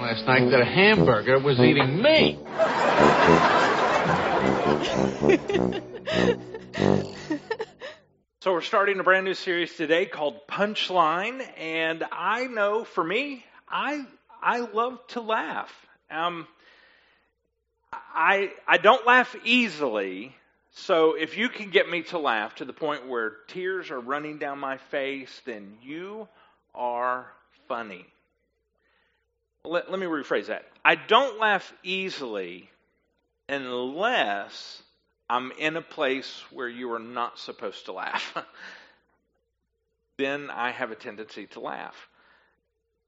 last night that a hamburger was eating me. So we're starting a brand new series today called Punchline, and I know for me, I I love to laugh. Um, I I don't laugh easily, so if you can get me to laugh to the point where tears are running down my face, then you are funny. Let, let me rephrase that. I don't laugh easily unless I'm in a place where you are not supposed to laugh. then I have a tendency to laugh.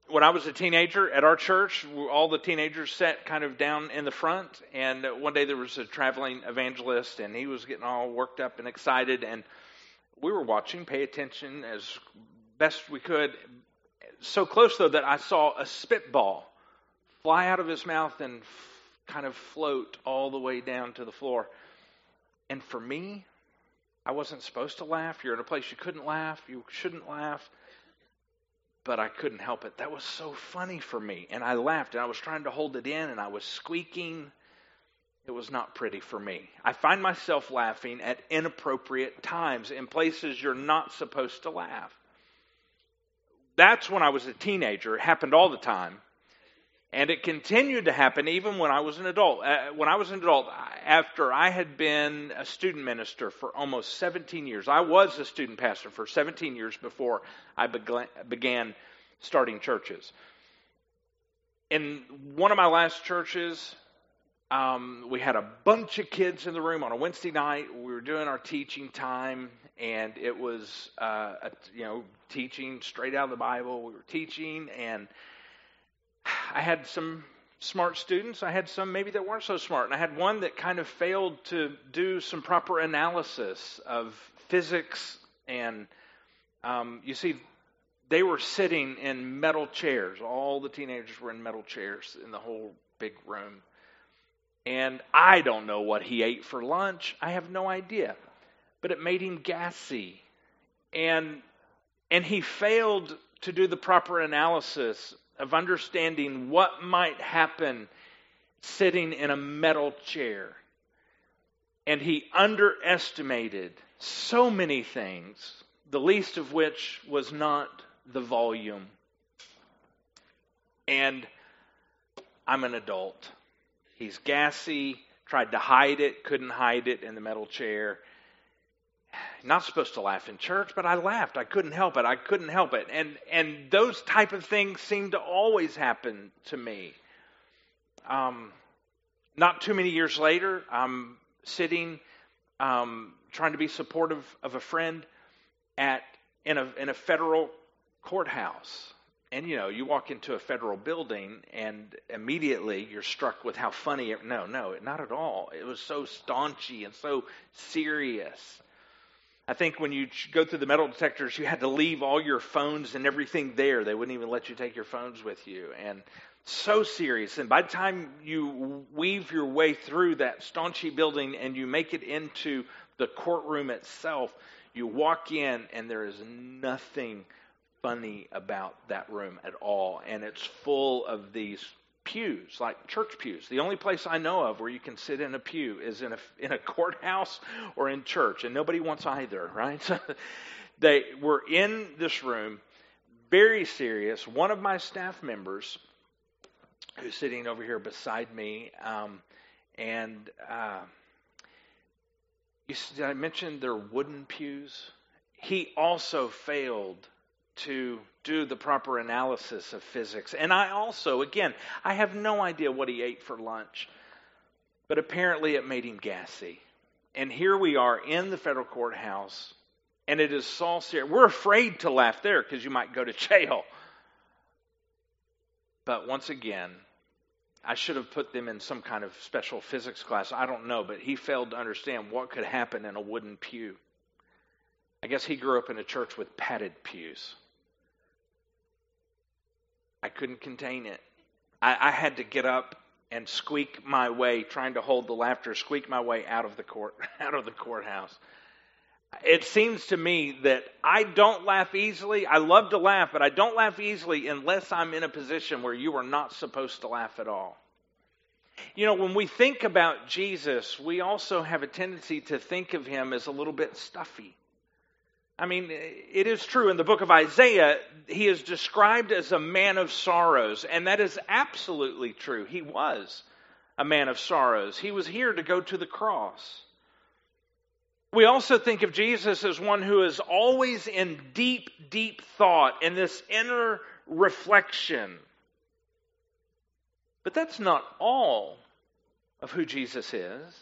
When I was a teenager at our church, all the teenagers sat kind of down in the front, and one day there was a traveling evangelist, and he was getting all worked up and excited, and we were watching, pay attention as best we could. So close, though, that I saw a spitball fly out of his mouth and kind of float all the way down to the floor. And for me, I wasn't supposed to laugh. You're in a place you couldn't laugh. You shouldn't laugh. But I couldn't help it. That was so funny for me. And I laughed and I was trying to hold it in and I was squeaking. It was not pretty for me. I find myself laughing at inappropriate times in places you're not supposed to laugh. That's when I was a teenager. It happened all the time. And it continued to happen even when I was an adult. Uh, when I was an adult, after I had been a student minister for almost 17 years, I was a student pastor for 17 years before I began starting churches. In one of my last churches, um, we had a bunch of kids in the room on a Wednesday night. We were doing our teaching time, and it was, uh, a, you know, teaching straight out of the Bible. We were teaching, and I had some smart students. I had some maybe that weren't so smart. And I had one that kind of failed to do some proper analysis of physics. And um, you see, they were sitting in metal chairs. All the teenagers were in metal chairs in the whole big room. And I don't know what he ate for lunch. I have no idea. But it made him gassy. And and he failed to do the proper analysis of understanding what might happen sitting in a metal chair. And he underestimated so many things, the least of which was not the volume. And I'm an adult. He's gassy, tried to hide it, couldn't hide it in the metal chair not supposed to laugh in church, but I laughed. I couldn't help it. I couldn't help it. And and those type of things seem to always happen to me. Um, not too many years later, I'm sitting um, trying to be supportive of a friend at in a in a federal courthouse. And you know, you walk into a federal building and immediately you're struck with how funny it, no, no, not at all. It was so staunchy and so serious. I think when you go through the metal detectors, you had to leave all your phones and everything there. They wouldn't even let you take your phones with you. And so serious. And by the time you weave your way through that staunchy building and you make it into the courtroom itself, you walk in and there is nothing funny about that room at all. And it's full of these pews, like church pews. The only place I know of where you can sit in a pew is in a, in a courthouse or in church, and nobody wants either, right? they were in this room, very serious. One of my staff members, who's sitting over here beside me, um, and uh, you, see, I mentioned their wooden pews. He also failed to do the proper analysis of physics. And I also, again, I have no idea what he ate for lunch, but apparently it made him gassy. And here we are in the federal courthouse, and it is serious. We're afraid to laugh there because you might go to jail. But once again, I should have put them in some kind of special physics class. I don't know, but he failed to understand what could happen in a wooden pew. I guess he grew up in a church with padded pews. I couldn't contain it. I, I had to get up and squeak my way, trying to hold the laughter, squeak my way out of the court, out of the courthouse. it seems to me that I don't laugh easily. I love to laugh, but I don't laugh easily unless I'm in a position where you are not supposed to laugh at all. You know, when we think about Jesus, we also have a tendency to think of him as a little bit stuffy. I mean, it is true in the book of Isaiah, he is described as a man of sorrows, and that is absolutely true. He was a man of sorrows. He was here to go to the cross. We also think of Jesus as one who is always in deep, deep thought, in this inner reflection. But that's not all of who Jesus is.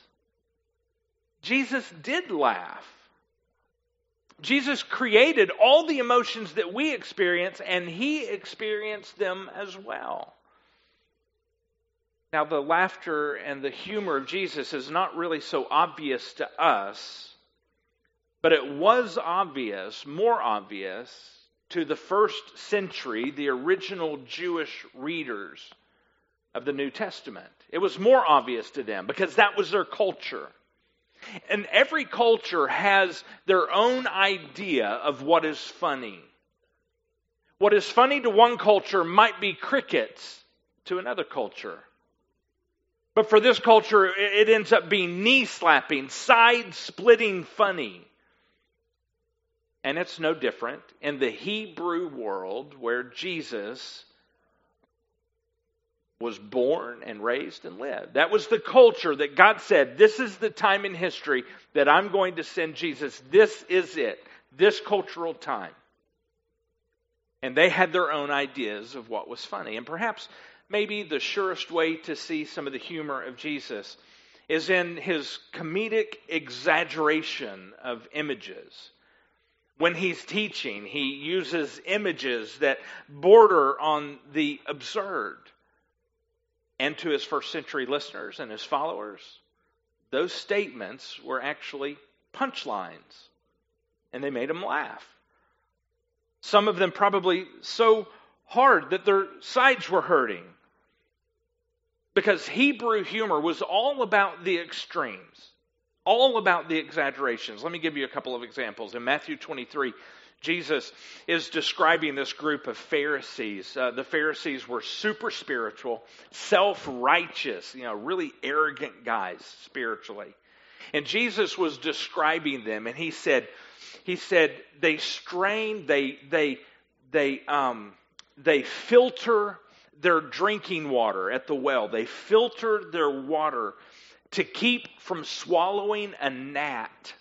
Jesus did laugh. Jesus created all the emotions that we experience, and he experienced them as well. Now, the laughter and the humor of Jesus is not really so obvious to us but it was obvious, more obvious, to the first century, the original Jewish readers of the New Testament. It was more obvious to them because that was their culture. And every culture has their own idea of what is funny. What is funny to one culture might be crickets to another culture. But for this culture, it ends up being knee slapping, side splitting funny. And it's no different in the Hebrew world where Jesus was born and raised and lived. That was the culture that God said, This is the time in history that I'm going to send Jesus. This is it, this cultural time. And they had their own ideas of what was funny. And perhaps, maybe the surest way to see some of the humor of Jesus is in his comedic exaggeration of images when he's teaching, he uses images that border on the absurd. And to his first century listeners and his followers, those statements were actually punchlines, and they made them laugh. Some of them probably so hard that their sides were hurting. Because Hebrew humor was all about the extremes all about the exaggerations. Let me give you a couple of examples. In Matthew 23, Jesus is describing this group of Pharisees. Uh, the Pharisees were super spiritual, self righteous, you know, really arrogant guys spiritually. And Jesus was describing them, and he said, he said they strain, they they they um, they filter their drinking water at the well. They filter their water to keep from swallowing a gnat.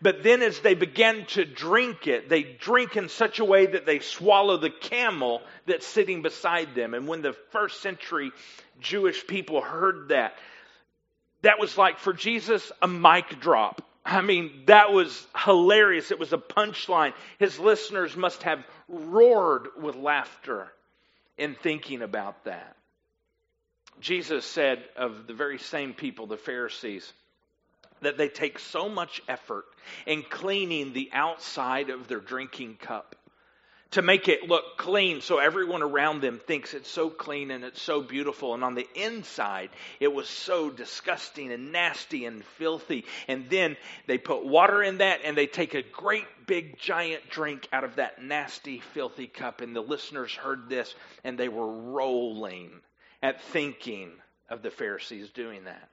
But then, as they begin to drink it, they drink in such a way that they swallow the camel that's sitting beside them. And when the first century Jewish people heard that, that was like for Jesus a mic drop. I mean, that was hilarious. It was a punchline. His listeners must have roared with laughter in thinking about that. Jesus said of the very same people, the Pharisees, that they take so much effort in cleaning the outside of their drinking cup to make it look clean so everyone around them thinks it's so clean and it's so beautiful. And on the inside, it was so disgusting and nasty and filthy. And then they put water in that and they take a great big giant drink out of that nasty, filthy cup. And the listeners heard this and they were rolling at thinking of the Pharisees doing that.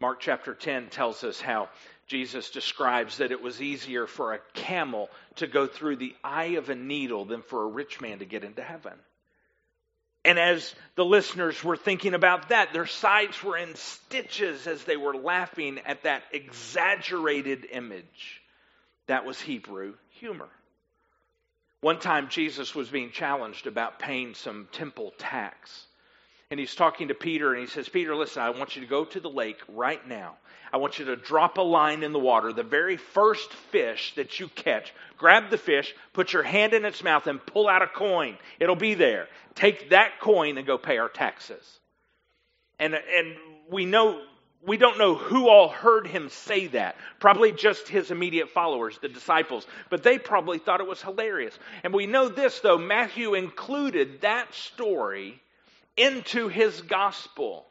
Mark chapter 10 tells us how Jesus describes that it was easier for a camel to go through the eye of a needle than for a rich man to get into heaven. And as the listeners were thinking about that, their sides were in stitches as they were laughing at that exaggerated image. That was Hebrew humor. One time, Jesus was being challenged about paying some temple tax and he's talking to Peter, and he says, Peter, listen, I want you to go to the lake right now. I want you to drop a line in the water. The very first fish that you catch, grab the fish, put your hand in its mouth, and pull out a coin. It'll be there. Take that coin and go pay our taxes. And, and we know we don't know who all heard him say that. Probably just his immediate followers, the disciples. But they probably thought it was hilarious. And we know this, though. Matthew included that story into his gospel.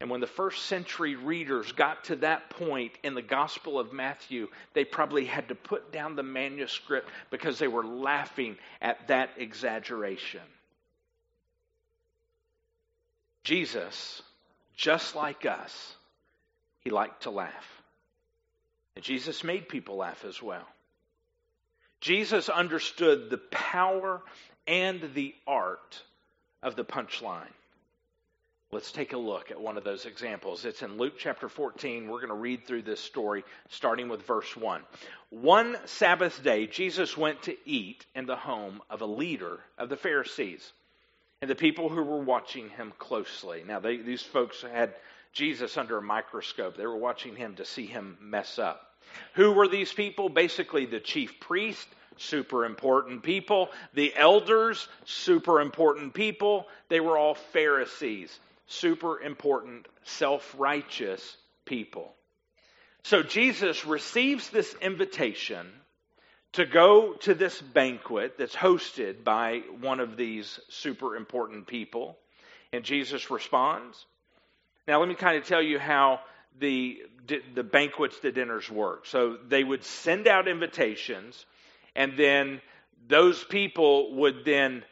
And when the first century readers got to that point in the Gospel of Matthew, they probably had to put down the manuscript because they were laughing at that exaggeration. Jesus, just like us, he liked to laugh. And Jesus made people laugh as well. Jesus understood the power and the art of the punchline. Let's take a look at one of those examples. It's in Luke chapter 14. We're going to read through this story starting with verse 1. One Sabbath day, Jesus went to eat in the home of a leader of the Pharisees and the people who were watching him closely. Now, they, these folks had Jesus under a microscope. They were watching him to see him mess up. Who were these people? Basically, the chief priest, super important people. The elders, super important people. They were all Pharisees, super important, self righteous people. So Jesus receives this invitation to go to this banquet that's hosted by one of these super important people. And Jesus responds. Now, let me kind of tell you how the, the banquets, the dinners work. So they would send out invitations, and then those people would then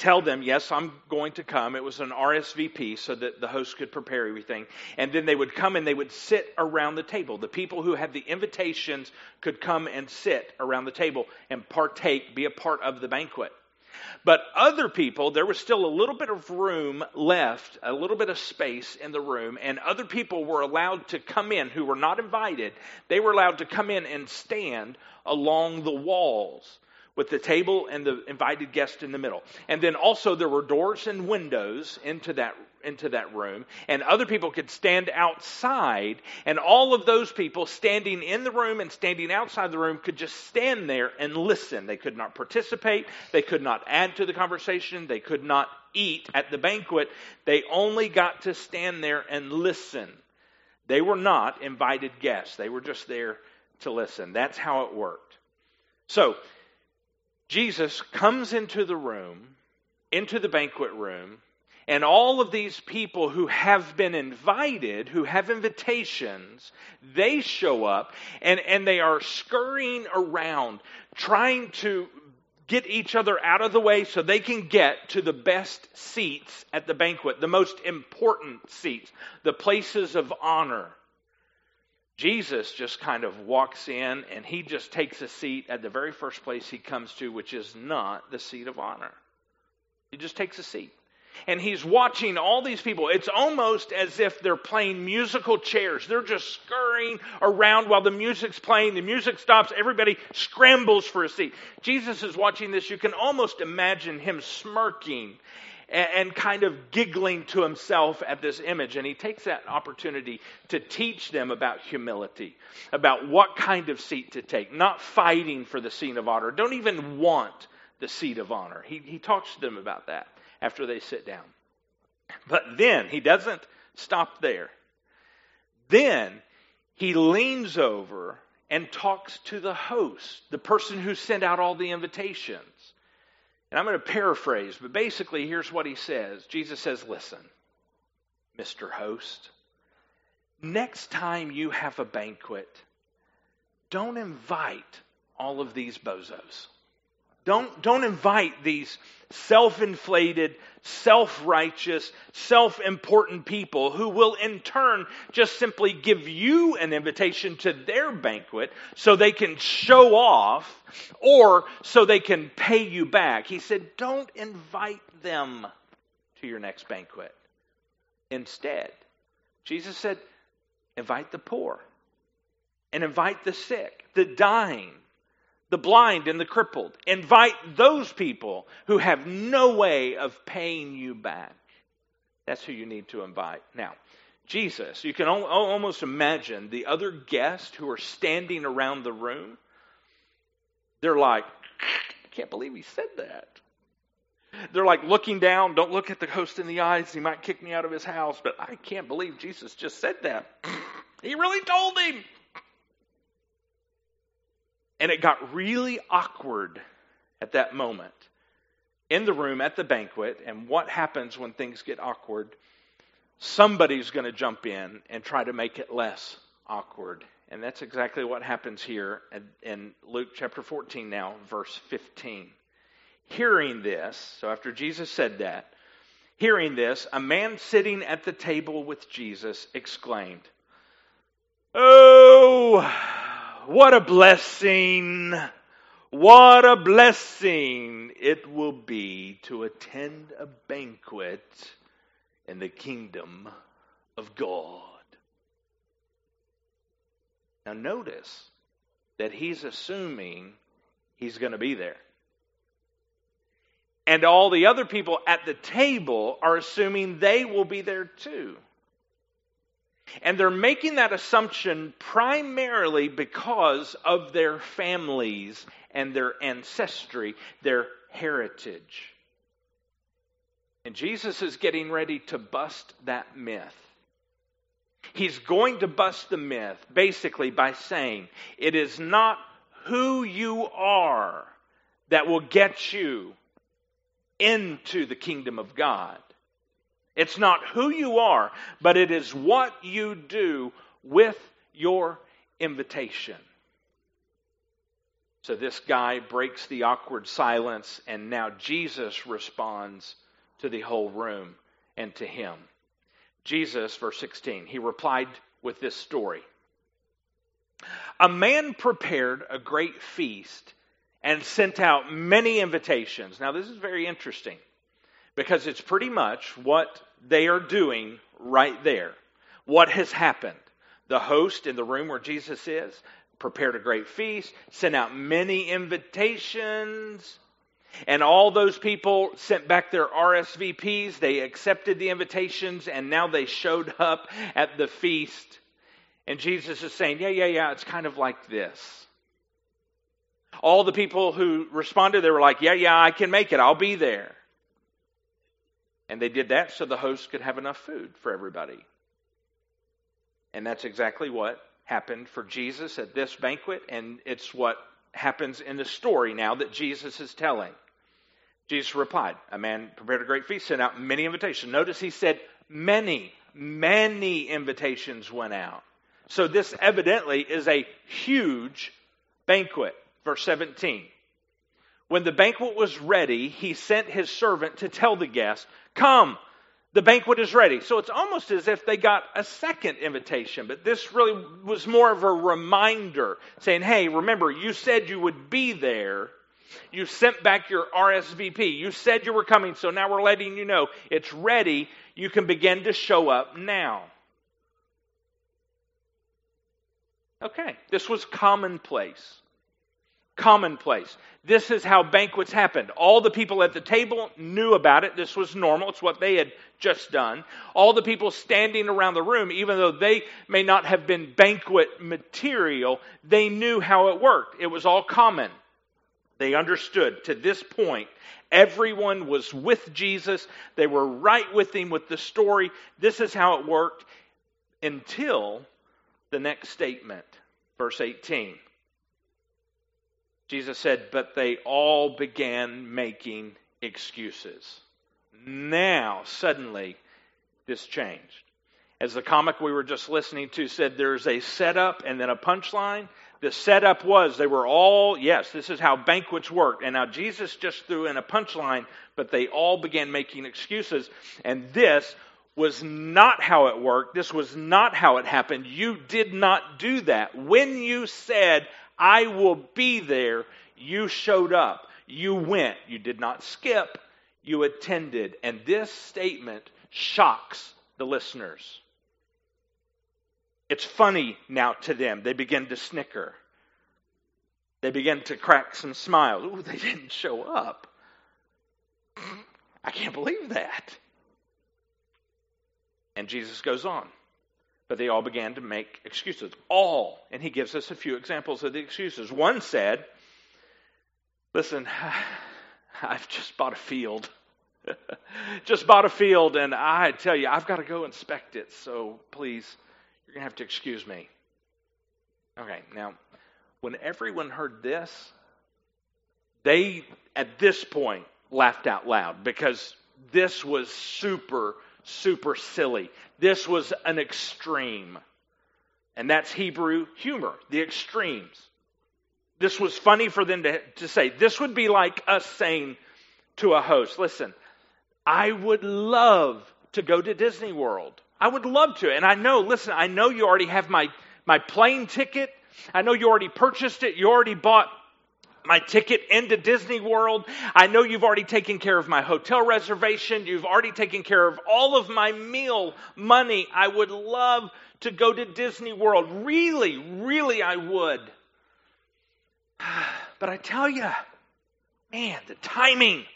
tell them, Yes, I'm going to come. It was an RSVP so that the host could prepare everything. And then they would come and they would sit around the table. The people who had the invitations could come and sit around the table and partake, be a part of the banquet. But other people, there was still a little bit of room left, a little bit of space in the room, and other people were allowed to come in who were not invited. They were allowed to come in and stand along the walls with the table and the invited guest in the middle. And then also there were doors and windows into that into that room and other people could stand outside and all of those people standing in the room and standing outside the room could just stand there and listen. They could not participate, they could not add to the conversation, they could not eat at the banquet. They only got to stand there and listen. They were not invited guests. They were just there to listen. That's how it worked. So, Jesus comes into the room, into the banquet room, and all of these people who have been invited, who have invitations, they show up and, and they are scurrying around, trying to get each other out of the way so they can get to the best seats at the banquet, the most important seats, the places of honor. Jesus just kind of walks in and he just takes a seat at the very first place he comes to, which is not the seat of honor. He just takes a seat. And he's watching all these people. It's almost as if they're playing musical chairs. They're just scurrying around while the music's playing. The music stops. Everybody scrambles for a seat. Jesus is watching this. You can almost imagine him smirking and, kind of giggling to himself at this image. And he takes that opportunity to teach them about humility, about what kind of seat to take, not fighting for the seat of honor. Don't even want the seat of honor. He, he talks to them about that after they sit down. But then he doesn't stop there. Then he leans over and talks to the host, the person who sent out all the invitations. And I'm going to paraphrase, but basically, here's what he says Jesus says, Listen, Mr. Host, next time you have a banquet, don't invite all of these bozos. Don't, don't invite these self inflated, self righteous, self important people who will in turn just simply give you an invitation to their banquet so they can show off or so they can pay you back. He said, Don't invite them to your next banquet. Instead, Jesus said, Invite the poor and invite the sick, the dying the blind and the crippled. Invite those people who have no way of paying you back. That's who you need to invite. Now, Jesus, you can almost imagine the other guests who are standing around the room. They're like, I can't believe he said that. They're like looking down, don't look at the host in the eyes, he might kick me out of his house, but I can't believe Jesus just said that. he really told him. And it got really awkward at that moment in the room at the banquet. And what happens when things get awkward? somebody's going to jump in and try to make it less awkward. And that's exactly what happens here in Luke chapter 14, now, verse 15. Hearing this, so after Jesus said that, hearing this, a man sitting at the table with Jesus exclaimed, Oh, what a blessing! What a blessing it will be to attend a banquet in the kingdom of God. Now, notice that he's assuming he's going to be there. And all the other people at the table are assuming they will be there too. And they're making that assumption primarily because of their families and their ancestry, their heritage. And Jesus is getting ready to bust that myth. He's going to bust the myth basically by saying it is not who you are that will get you into the kingdom of God. It's not who you are, but it is what you do with your invitation. So this guy breaks the awkward silence, and now Jesus responds to the whole room and to him. Jesus, verse 16, he replied with this story A man prepared a great feast and sent out many invitations. Now, this is very interesting because it's pretty much what they are doing right there. What has happened? The host in the room where Jesus is prepared a great feast, sent out many invitations. And all those people sent back their RSVPs. They accepted the invitations and now they showed up at the feast. And Jesus is saying, Yeah, yeah, yeah, it's kind of like this. All the people who responded, they were like, Yeah, yeah, I can make it. I'll be there. And they did that so the host could have enough food for everybody. And that's exactly what happened for Jesus at this banquet, and it's what happens in the story now that Jesus is telling. Jesus replied, A man prepared a great feast, sent out many invitations. Notice he said, Many, many invitations went out. So this evidently is a huge banquet. Verse 17. When the banquet was ready, he sent his servant to tell the guests, Come, the banquet is ready. So it's almost as if they got a second invitation, but this really was more of a reminder saying, hey, remember, you said you would be there. You sent back your RSVP. You said you were coming, so now we're letting you know it's ready. You can begin to show up now. Okay, this was commonplace commonplace. This is how banquets happened. All the people at the table knew about it. This was normal. It's what they had just done. All the people standing around the room, even though they may not have been banquet material, they knew how it worked. It was all common. They understood. To this point, everyone was with Jesus. They were right with him with the story. This is how it worked until the next statement, verse 18. Jesus said, but they all began making excuses. Now, suddenly, this changed. As the comic we were just listening to said, there's a setup and then a punchline. The setup was they were all, yes, this is how banquets work. And now Jesus just threw in a punchline, but they all began making excuses. And this was not how it worked. This was not how it happened. You did not do that. When you said, I will be there. You showed up. You went. You did not skip. You attended. And this statement shocks the listeners. It's funny now to them. They begin to snicker. They begin to crack some smiles. Ooh, they didn't show up. I can't believe that. And Jesus goes on. But they all began to make excuses. All. And he gives us a few examples of the excuses. One said, Listen, I've just bought a field. just bought a field, and I tell you, I've got to go inspect it. So please, you're going to have to excuse me. Okay, now, when everyone heard this, they, at this point, laughed out loud because this was super, super silly. This was an extreme. And that's Hebrew humor, the extremes. This was funny for them to, to say. This would be like us saying to a host, listen, I would love to go to Disney World. I would love to. And I know, listen, I know you already have my, my plane ticket. I know you already purchased it. You already bought my ticket into Disney World. I know you've already taken care of my hotel reservation. You've already taken care of all of my meal money. I would love to go to Disney World. Really, really, I would. But I tell you, man, the timing.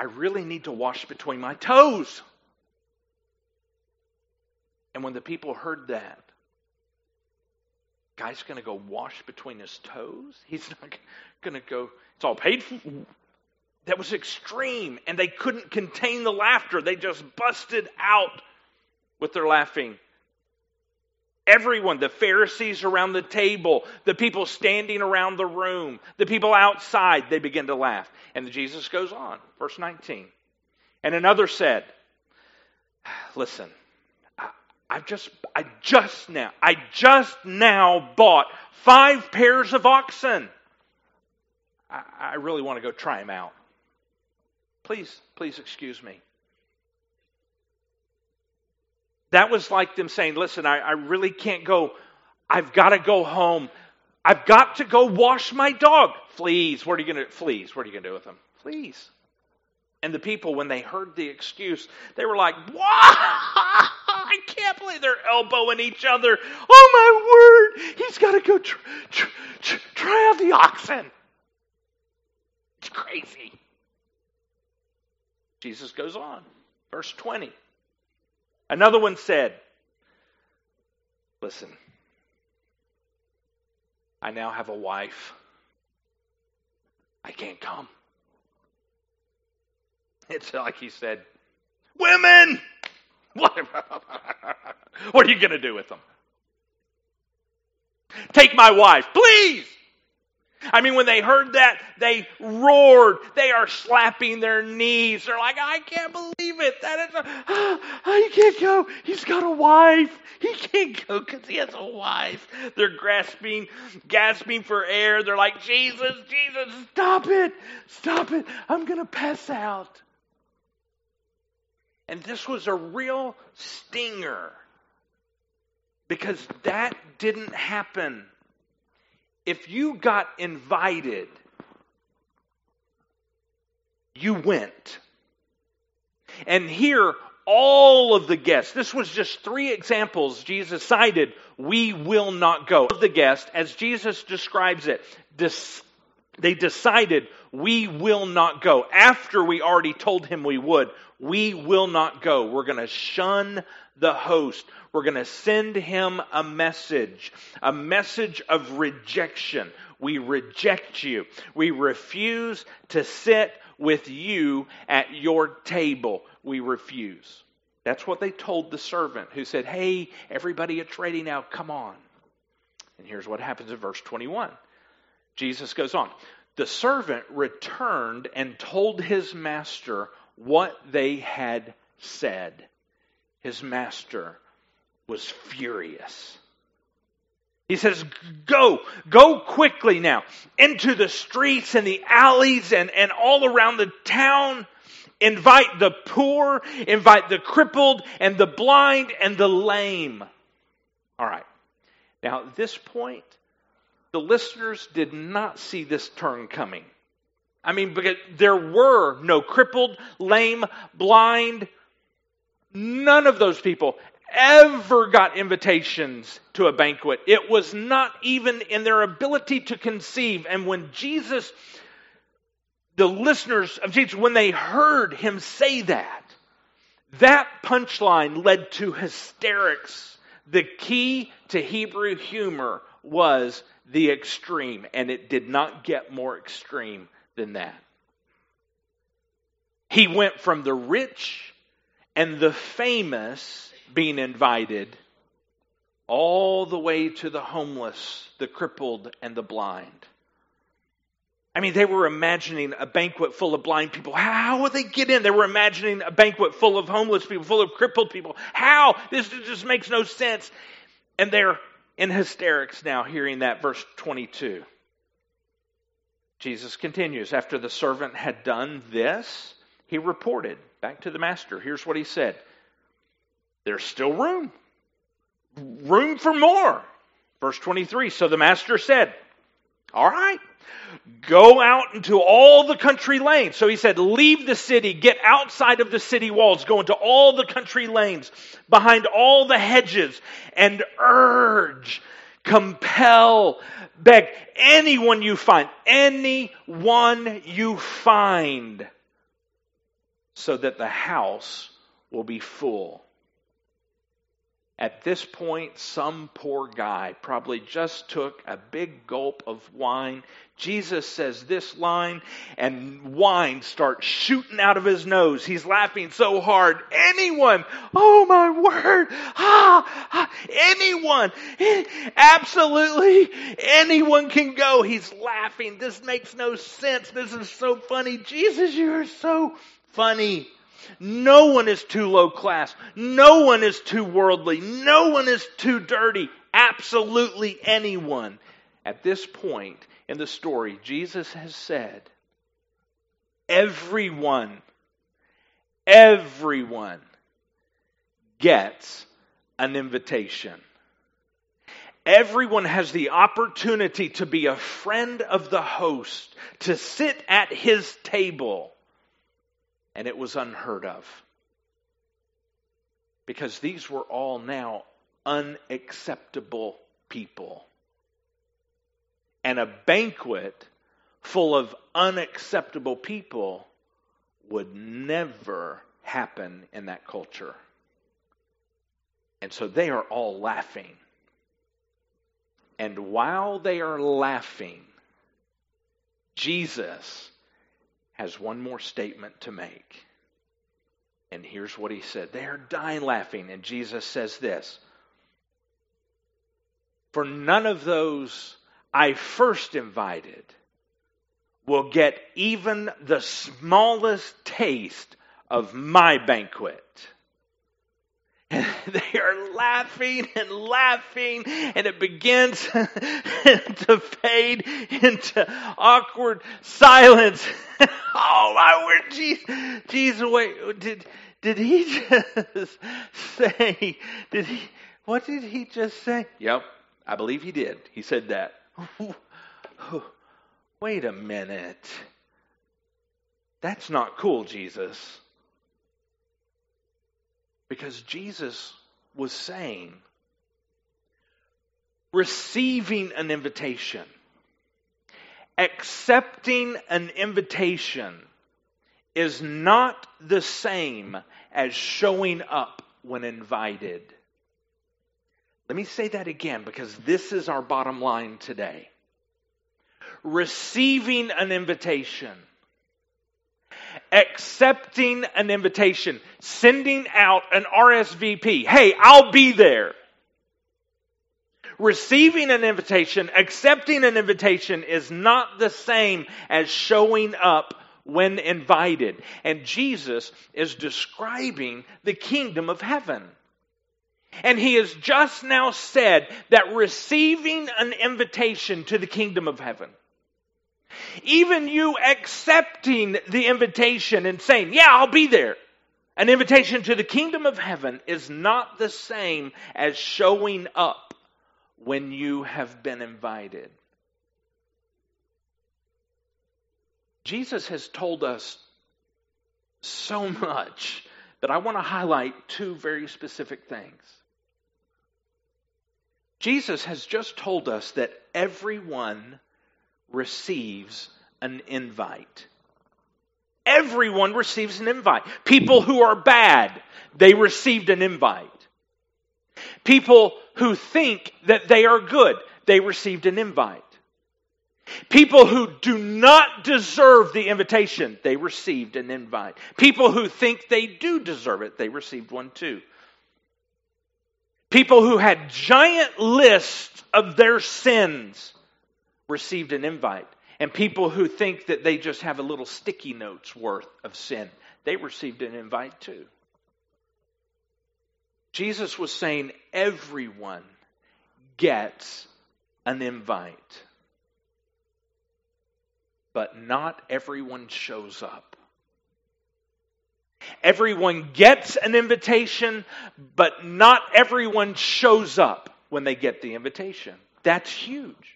I really need to wash between my toes. And when the people heard that, guy's going to go wash between his toes. He's not going to go, it's all paid for. That was extreme, and they couldn't contain the laughter. They just busted out with their laughing. Everyone, the Pharisees around the table, the people standing around the room, the people outside, they begin to laugh. And Jesus goes on, verse 19. And another said, Listen, I, just, I just now, I just now bought five pairs of oxen. I, I really want to go try them out. Please, please excuse me. That was like them saying, Listen, I, I really can't go. I've got to go home. I've got to go wash my dog. Fleas. What are you going to, fleas? What are you going to do with them? Fleas. And the people, when they heard the excuse, they were like, What? I can't believe they're elbowing each other. Oh my word! He's got to go tr- tr- tr- try out the oxen. It's crazy. Jesus goes on. Verse 20. Another one said, Listen, I now have a wife. I can't come. It's like he said, Women! What, what are you going to do with them? Take my wife, please! I mean, when they heard that, they roared. They are slapping their knees. They're like, I can't believe it. That is a, oh, he can't go. He's got a wife. He can't go because he has a wife. They're grasping, gasping for air. They're like, Jesus, Jesus, stop it. Stop it. I'm going to pass out. And this was a real stinger because that didn't happen if you got invited, you went. And here, all of the guests, this was just three examples Jesus cited, we will not go. Of the guests, as Jesus describes it, they decided we will not go. After we already told him we would, we will not go. We're going to shun the host. We're going to send him a message, a message of rejection. We reject you. We refuse to sit with you at your table. We refuse. That's what they told the servant who said, Hey, everybody, it's ready now. Come on. And here's what happens in verse 21. Jesus goes on. The servant returned and told his master what they had said. His master was furious. He says, Go, go quickly now into the streets and the alleys and, and all around the town. Invite the poor, invite the crippled and the blind and the lame. All right. Now, at this point, the listeners did not see this turn coming. I mean, because there were no crippled, lame, blind, none of those people ever got invitations to a banquet. It was not even in their ability to conceive. And when Jesus, the listeners of Jesus, when they heard him say that, that punchline led to hysterics. The key to Hebrew humor was the extreme, and it did not get more extreme than that. He went from the rich and the famous being invited all the way to the homeless, the crippled, and the blind. I mean, they were imagining a banquet full of blind people. How would they get in? They were imagining a banquet full of homeless people, full of crippled people. How? This just makes no sense. And they're in hysterics now, hearing that verse 22. Jesus continues After the servant had done this, he reported back to the master. Here's what he said There's still room, room for more. Verse 23 So the master said, All right, go out into all the country lanes. So he said, Leave the city, get outside of the city walls, go into all the country lanes, behind all the hedges, and urge, compel, beg anyone you find, anyone you find, so that the house will be full. At this point, some poor guy probably just took a big gulp of wine. Jesus says this line, and wine starts shooting out of his nose. He's laughing so hard. Anyone, oh my word, ah, ah anyone, absolutely anyone can go. He's laughing. This makes no sense. This is so funny. Jesus, you are so funny. No one is too low class. No one is too worldly. No one is too dirty. Absolutely anyone. At this point in the story, Jesus has said, everyone, everyone gets an invitation. Everyone has the opportunity to be a friend of the host, to sit at his table and it was unheard of. Because these were all now unacceptable people. And a banquet full of unacceptable people would never happen in that culture. And so they are all laughing. And while they are laughing, Jesus has one more statement to make. And here's what he said They are dying laughing. And Jesus says this For none of those I first invited will get even the smallest taste of my banquet. And they are laughing and laughing, and it begins to fade into awkward silence. oh my word, Jesus, Jesus, wait, did, did he just say, did he, what did he just say? Yep, I believe he did. He said that. Wait a minute. That's not cool, Jesus. Because Jesus was saying, receiving an invitation, accepting an invitation is not the same as showing up when invited. Let me say that again because this is our bottom line today. Receiving an invitation accepting an invitation, sending out an RSVP. Hey, I'll be there. Receiving an invitation, accepting an invitation is not the same as showing up when invited. And Jesus is describing the kingdom of heaven. And he has just now said that receiving an invitation to the kingdom of heaven even you accepting the invitation and saying, Yeah, I'll be there. An invitation to the kingdom of heaven is not the same as showing up when you have been invited. Jesus has told us so much that I want to highlight two very specific things. Jesus has just told us that everyone receives an invite. Everyone receives an invite. People who are bad, they received an invite. People who think that they are good, they received an invite. People who do not deserve the invitation, they received an invite. People who think they do deserve it, they received one too. People who had giant lists of their sins, received an invite. And people who think that they just have a little sticky notes worth of sin, they received an invite too. Jesus was saying everyone gets an invite, but not everyone shows up. Everyone gets an invitation, but not everyone shows up when they get the invitation. That's huge.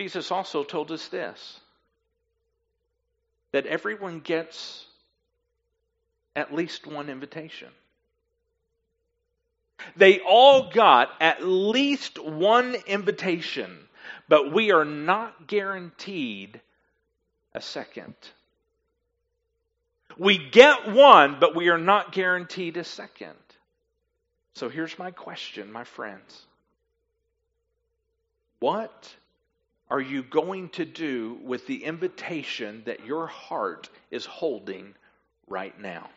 Jesus also told us this that everyone gets at least one invitation. They all got at least one invitation, but we are not guaranteed a second. We get one, but we are not guaranteed a second. So here's my question, my friends. What are you going to do with the invitation that your heart is holding right now?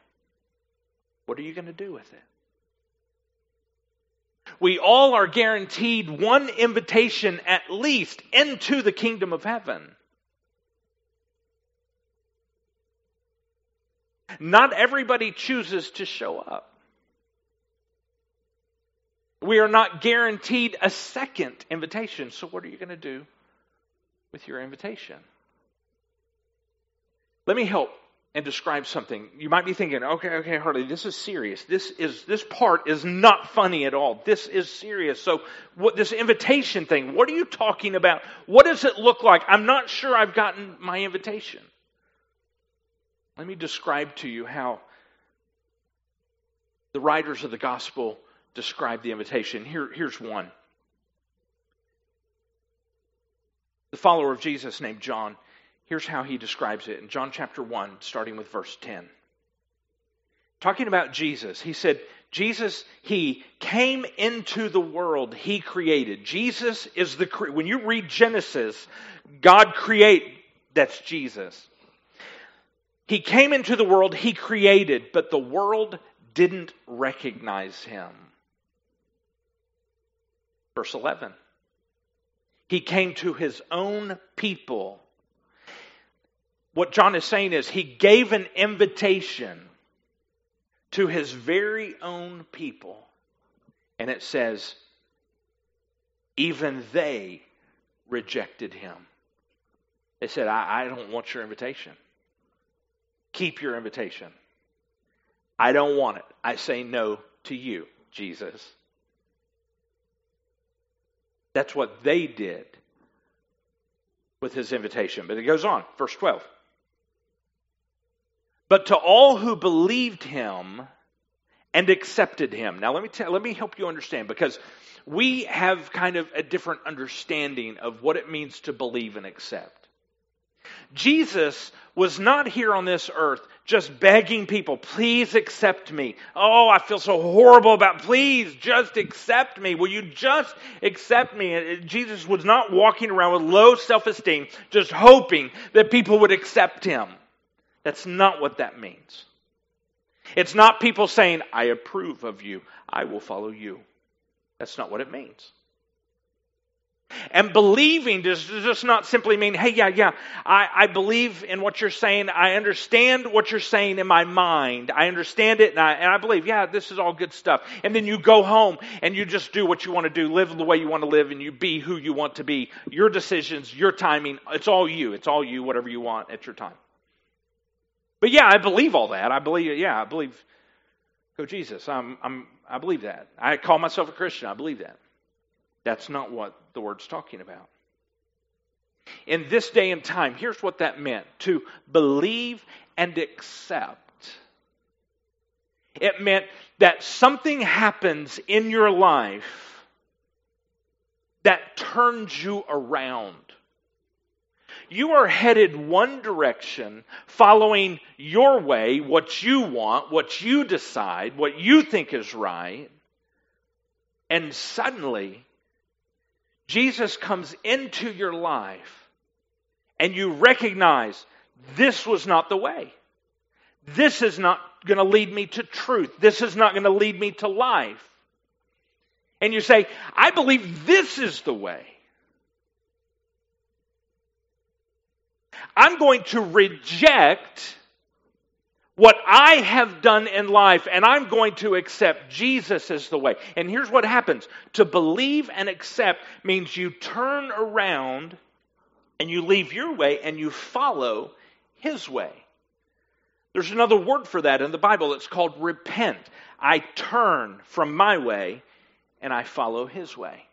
What are you going to do with it? We all are guaranteed one invitation at least into the kingdom of heaven. Not everybody chooses to show up. We are not guaranteed a second invitation. So, what are you going to do with your invitation? Let me help and describe something. You might be thinking, okay, okay, Harley, this is serious. This is this part is not funny at all. This is serious. So what this invitation thing, what are you talking about? What does it look like? I'm not sure I've gotten my invitation. Let me describe to you how the writers of the gospel describe the invitation. Here, here's one. The follower of Jesus named John, here's how he describes it in John chapter 1, starting with verse 10. Talking about Jesus, he said, Jesus, he came into the world he created. Jesus is the, when you read Genesis, God create, that's Jesus. He came into the world he created, but the world didn't recognize him. Verse 11. He came to his own people. What John is saying is he gave an invitation to his very own people. And it says, even they rejected him. They said, I, I don't want your invitation. Keep your invitation. I don't want it. I say no to you, Jesus. That's what they did with his invitation. But it goes on, verse 12. But to all who believed him and accepted him. Now let me tell, let me help you understand because we have kind of a different understanding of what it means to believe and accept. Jesus was not here on this earth just begging people, please accept me. Oh, I feel so horrible about, please just accept me. Will you just accept me? Jesus was not walking around with low self esteem, just hoping that people would accept him. That's not what that means. It's not people saying, I approve of you, I will follow you. That's not what it means. And believing does just not simply mean, hey, yeah, yeah, I, I believe in what you're saying. I understand what you're saying in my mind. I understand it and I, and I believe, yeah, this is all good stuff. And then you go home and you just do what you want to do, live the way you want to live, and you be who you want to be. Your decisions, your timing, it's all you. It's all you, whatever you want at your time. But yeah, I believe all that. I believe, yeah, I believe, go Jesus. I'm, I'm, I believe that. I call myself a Christian. I believe that. That's not what the word's talking about. In this day and time, here's what that meant to believe and accept. It meant that something happens in your life that turns you around. You are headed one direction, following your way, what you want, what you decide, what you think is right, and suddenly Jesus comes into your life and you recognize this was not the way. This is not going to lead me to truth. This is not going to lead me to life. And you say, I believe this is the way. I'm going to reject what I have done in life and I'm going to accept Jesus as the way. And here's what happens to believe and accept means you turn around and you leave your way and you follow his way. There's another word for that in the Bible. It's called repent. I turn from my way and I follow his way.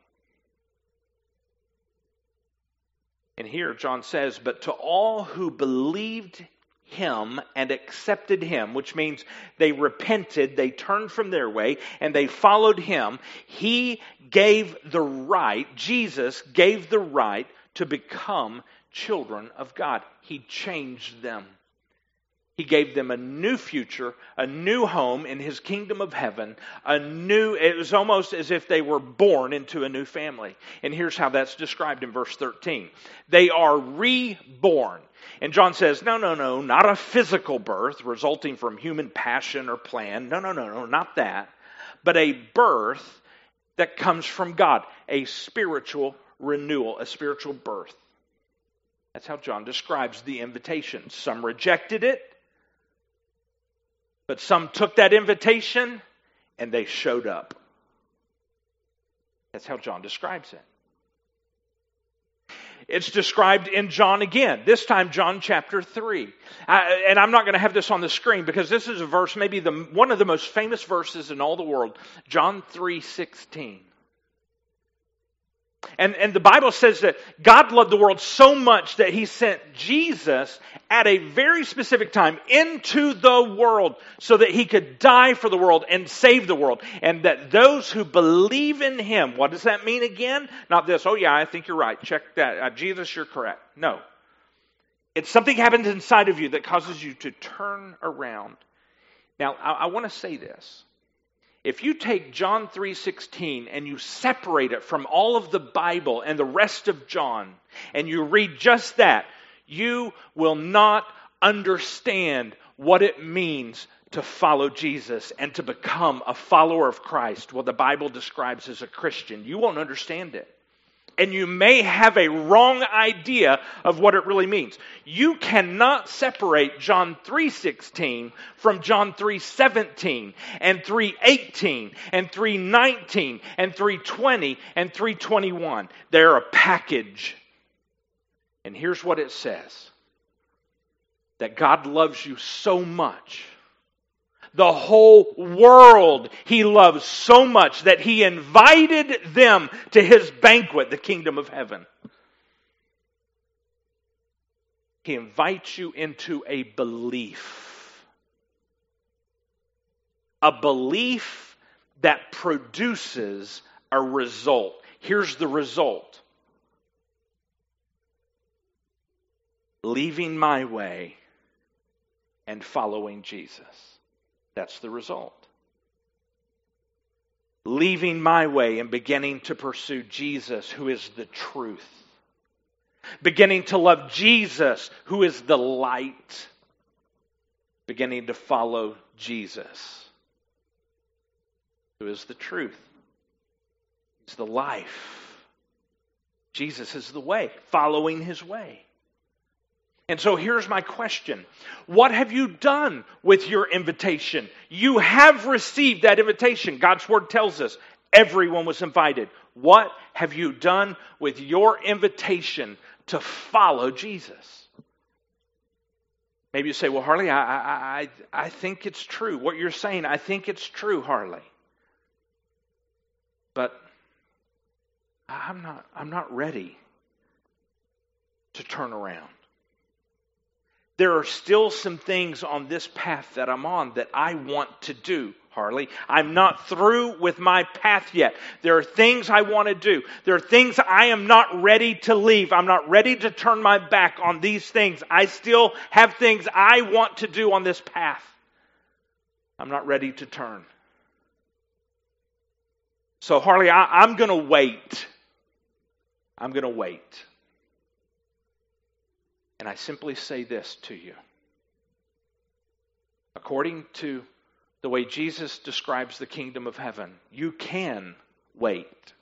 And here John says, But to all who believed him and accepted him, which means they repented, they turned from their way, and they followed him, he gave the right, Jesus gave the right to become children of God. He changed them. He gave them a new future, a new home in his kingdom of heaven, a new, it was almost as if they were born into a new family. And here's how that's described in verse 13. They are reborn. And John says, no, no, no, not a physical birth resulting from human passion or plan. No, no, no, no, not that. But a birth that comes from God, a spiritual renewal, a spiritual birth. That's how John describes the invitation. Some rejected it, but some took that invitation and they showed up. That's how John describes it. It's described in John again, this time John chapter 3. I, and I'm not going to have this on the screen because this is a verse, maybe the, one of the most famous verses in all the world, John 3 16. And, and the Bible says that God loved the world so much that he sent Jesus at a very specific time into the world so that he could die for the world and save the world. And that those who believe in him, what does that mean again? Not this, oh yeah, I think you're right. Check that. Uh, Jesus, you're correct. No. It's something happens inside of you that causes you to turn around. Now, I, I want to say this. If you take John 3:16 and you separate it from all of the Bible and the rest of John and you read just that, you will not understand what it means to follow Jesus and to become a follower of Christ, what the Bible describes as a Christian. You won't understand it and you may have a wrong idea of what it really means. You cannot separate John 3:16 from John 3:17 and 3:18 and 3:19 and 3:20 and 3:21. They're a package. And here's what it says. That God loves you so much the whole world he loves so much that he invited them to his banquet, the kingdom of heaven. He invites you into a belief. A belief that produces a result. Here's the result leaving my way and following Jesus. That's the result. Leaving my way and beginning to pursue Jesus, who is the truth. Beginning to love Jesus, who is the light. Beginning to follow Jesus, who is the truth. He's the life. Jesus is the way, following his way. And so here's my question What have you done with your invitation? You have received that invitation. God's word tells us everyone was invited. What have you done with your invitation to follow Jesus? Maybe you say, Well, Harley, I, I, I, I think it's true. What you're saying, I think it's true, Harley. But I'm not, I'm not ready to turn around there are still some things on this path that I'm on that I want to do. Harley. I'm not through with my path yet. There are things I want to do. There are things I am not ready to leave. I'm not ready to turn my back on these things. I still have things I want to do on this path. I'm not ready to turn. So, Harley, I, am going to wait. I'm going to wait. And I simply say this to you. According to the way Jesus describes the kingdom of heaven, you can wait,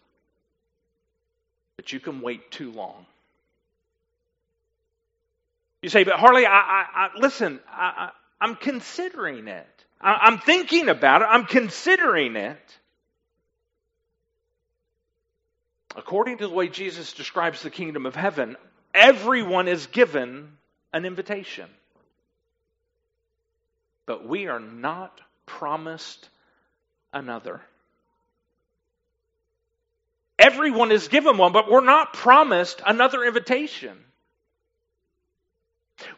but you can wait too long. You say, but Harley, I, I, I listen, I, am considering it. I, I'm thinking about it. I'm considering it. According to the way Jesus describes the kingdom of heaven, everyone is given an invitation. But we are not promised another. Everyone is given one, but we're not promised another invitation.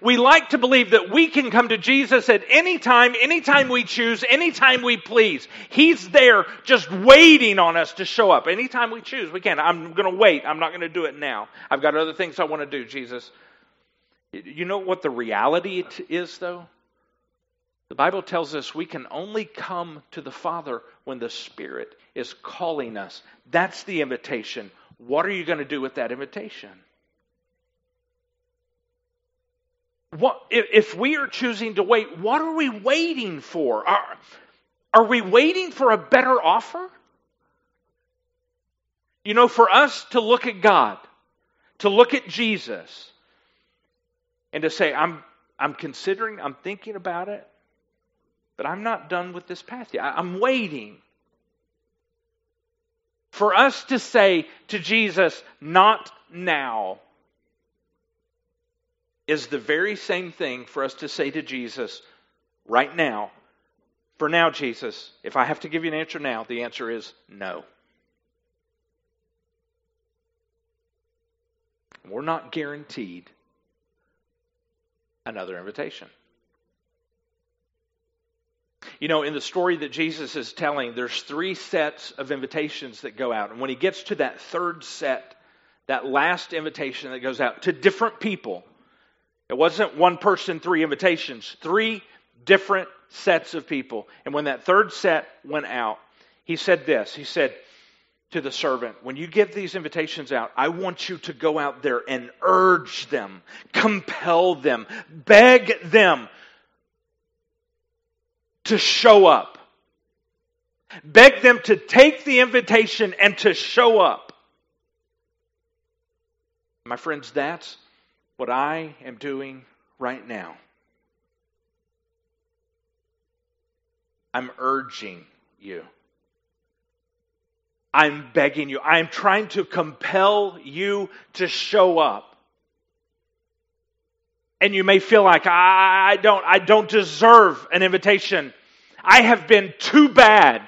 We like to believe that we can come to Jesus at any time, anytime we choose, anytime we please. He's there just waiting on us to show up. Anytime we choose, we can. I'm going to wait. I'm not going to do it now. I've got other things I want to do, Jesus. You know what the reality is, though? The Bible tells us we can only come to the Father when the Spirit is calling us. That's the invitation. What are you going to do with that invitation? What, if we are choosing to wait, what are we waiting for? Are, are we waiting for a better offer? You know, for us to look at God, to look at Jesus, and to say, I'm, I'm considering, I'm thinking about it, but I'm not done with this path yet. I'm waiting. For us to say to Jesus, not now, is the very same thing for us to say to Jesus right now. For now, Jesus, if I have to give you an answer now, the answer is no. We're not guaranteed another invitation. You know, in the story that Jesus is telling, there's three sets of invitations that go out. And when he gets to that third set, that last invitation that goes out to different people, it wasn't one person, three invitations, three different sets of people. And when that third set went out, he said this He said to the servant, When you give these invitations out, I want you to go out there and urge them, compel them, beg them to show up. Beg them to take the invitation and to show up. My friends, that's what I am doing right now. I'm urging you. I'm begging you. I'm trying to compel you to show up. And you may feel like I don't I don't deserve an invitation. I have been too bad.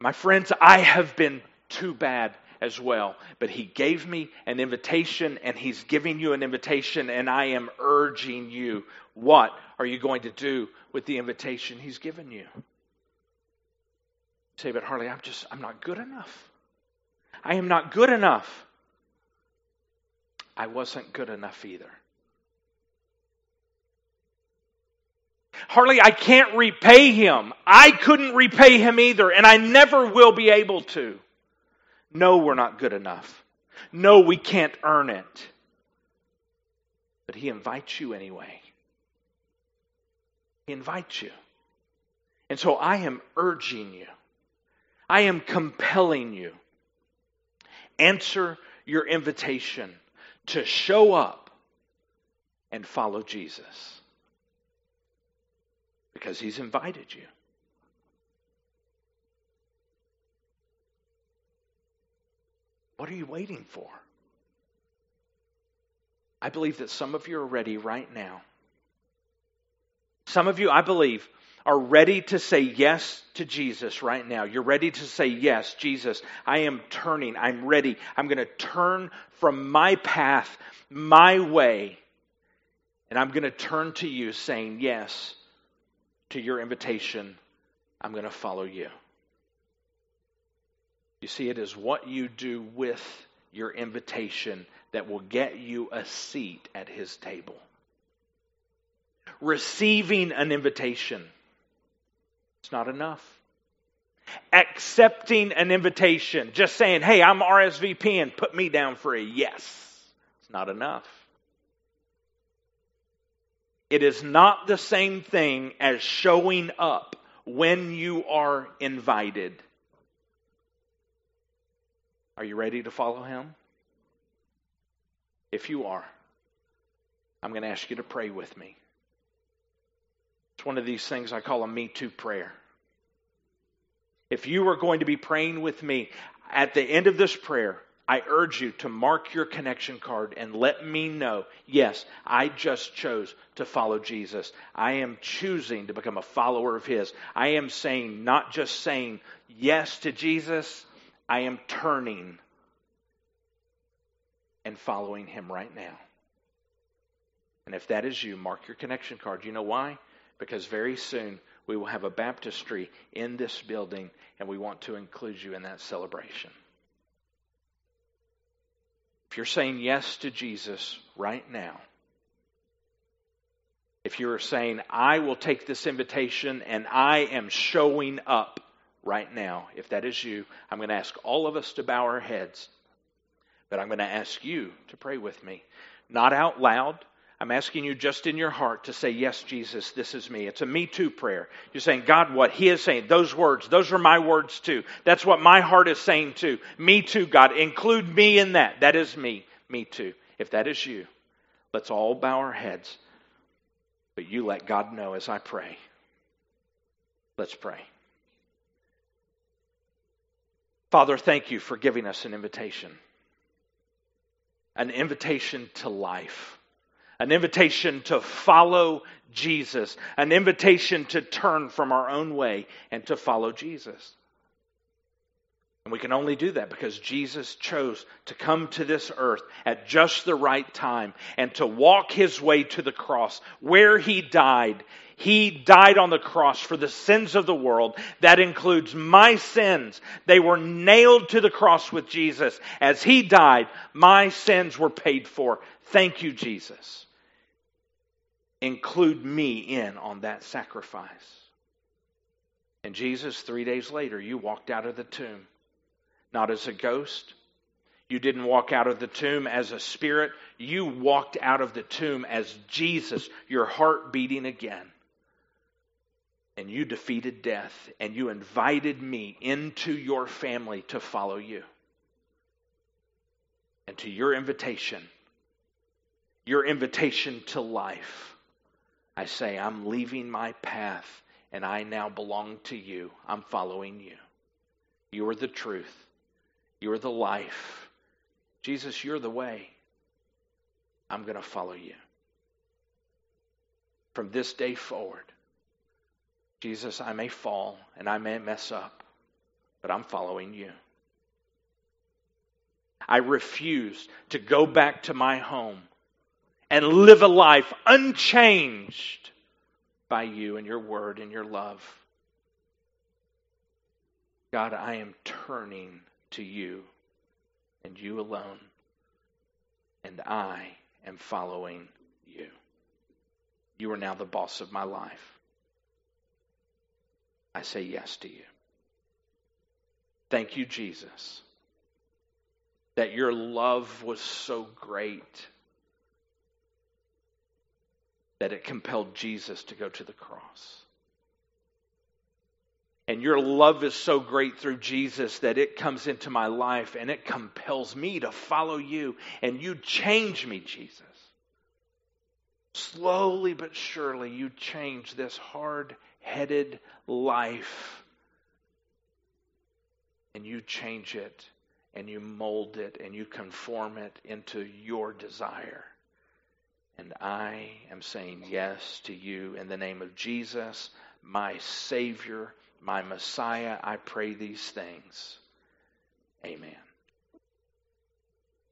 My friends, I have been too bad as well. But he gave me an invitation and he's giving you an invitation and I am urging you. What are you going to do with the invitation he's given you? Say, but Harley, I'm just, I'm not good enough. I am not good enough. I wasn't good enough either. Harley, I can't repay him. I couldn't repay him either, and I never will be able to. No, we're not good enough. No, we can't earn it. But he invites you anyway. He invites you. And so I am urging you, I am compelling you. Answer your invitation to show up and follow Jesus because he's invited you. What are you waiting for? I believe that some of you are ready right now. Some of you, I believe, are ready to say yes to Jesus right now. You're ready to say, Yes, Jesus, I am turning. I'm ready. I'm going to turn from my path, my way, and I'm going to turn to you saying, Yes, to your invitation, I'm going to follow you. You see, it is what you do with your invitation that will get you a seat at his table. Receiving an invitation, it's not enough. Accepting an invitation, just saying, hey, I'm RSVP and put me down for a yes, it's not enough. It is not the same thing as showing up when you are invited. Are you ready to follow him? If you are, I'm going to ask you to pray with me. It's one of these things I call a Me Too prayer. If you are going to be praying with me, at the end of this prayer, I urge you to mark your connection card and let me know yes, I just chose to follow Jesus. I am choosing to become a follower of His. I am saying, not just saying yes to Jesus, I am turning and following Him right now. And if that is you, mark your connection card. You know why? Because very soon we will have a baptistry in this building, and we want to include you in that celebration. If you're saying yes to Jesus right now, if you're saying, I will take this invitation and I am showing up right now, if that is you, I'm going to ask all of us to bow our heads, but I'm going to ask you to pray with me. Not out loud, I'm asking you just in your heart to say, Yes, Jesus, this is me. It's a me too prayer. You're saying, God, what He is saying, those words, those are my words too. That's what my heart is saying too. Me too, God. Include me in that. That is me. Me too. If that is you, let's all bow our heads. But you let God know as I pray. Let's pray. Father, thank you for giving us an invitation, an invitation to life an invitation to follow Jesus, an invitation to turn from our own way and to follow Jesus. And we can only do that because Jesus chose to come to this earth at just the right time and to walk his way to the cross where he died. He died on the cross for the sins of the world. That includes my sins. They were nailed to the cross with Jesus. As he died, my sins were paid for. Thank you, Jesus include me in on that sacrifice. And Jesus, three days later, you walked out of the tomb, not as a ghost. You didn't walk out of the tomb as a spirit. You walked out of the tomb as Jesus, your heart beating again. And you defeated death, and you invited me into your family to follow you. And to your invitation, your invitation to life I say, I'm leaving my path and I now belong to you. I'm following you. You are the truth. You are the life. Jesus, you're the way. I'm going to follow you. From this day forward, Jesus, I may fall and I may mess up, but I'm following you. I refuse to go back to my home and live a life unchanged by you and your word and your love. God, I am turning to you and you alone, and I am following you. You are now the boss of my life. I say yes to you. Thank you, Jesus, that your love was so great that it compelled Jesus to go to the cross. And your love is so great through Jesus that it comes into my life and it compels me to follow you. And you change me, Jesus. Slowly but surely, you change this hard headed life. And you change it and you mold it and you conform it into your desire. And I am saying yes to you in the name of Jesus, my Savior, my Messiah. I pray these things. Amen.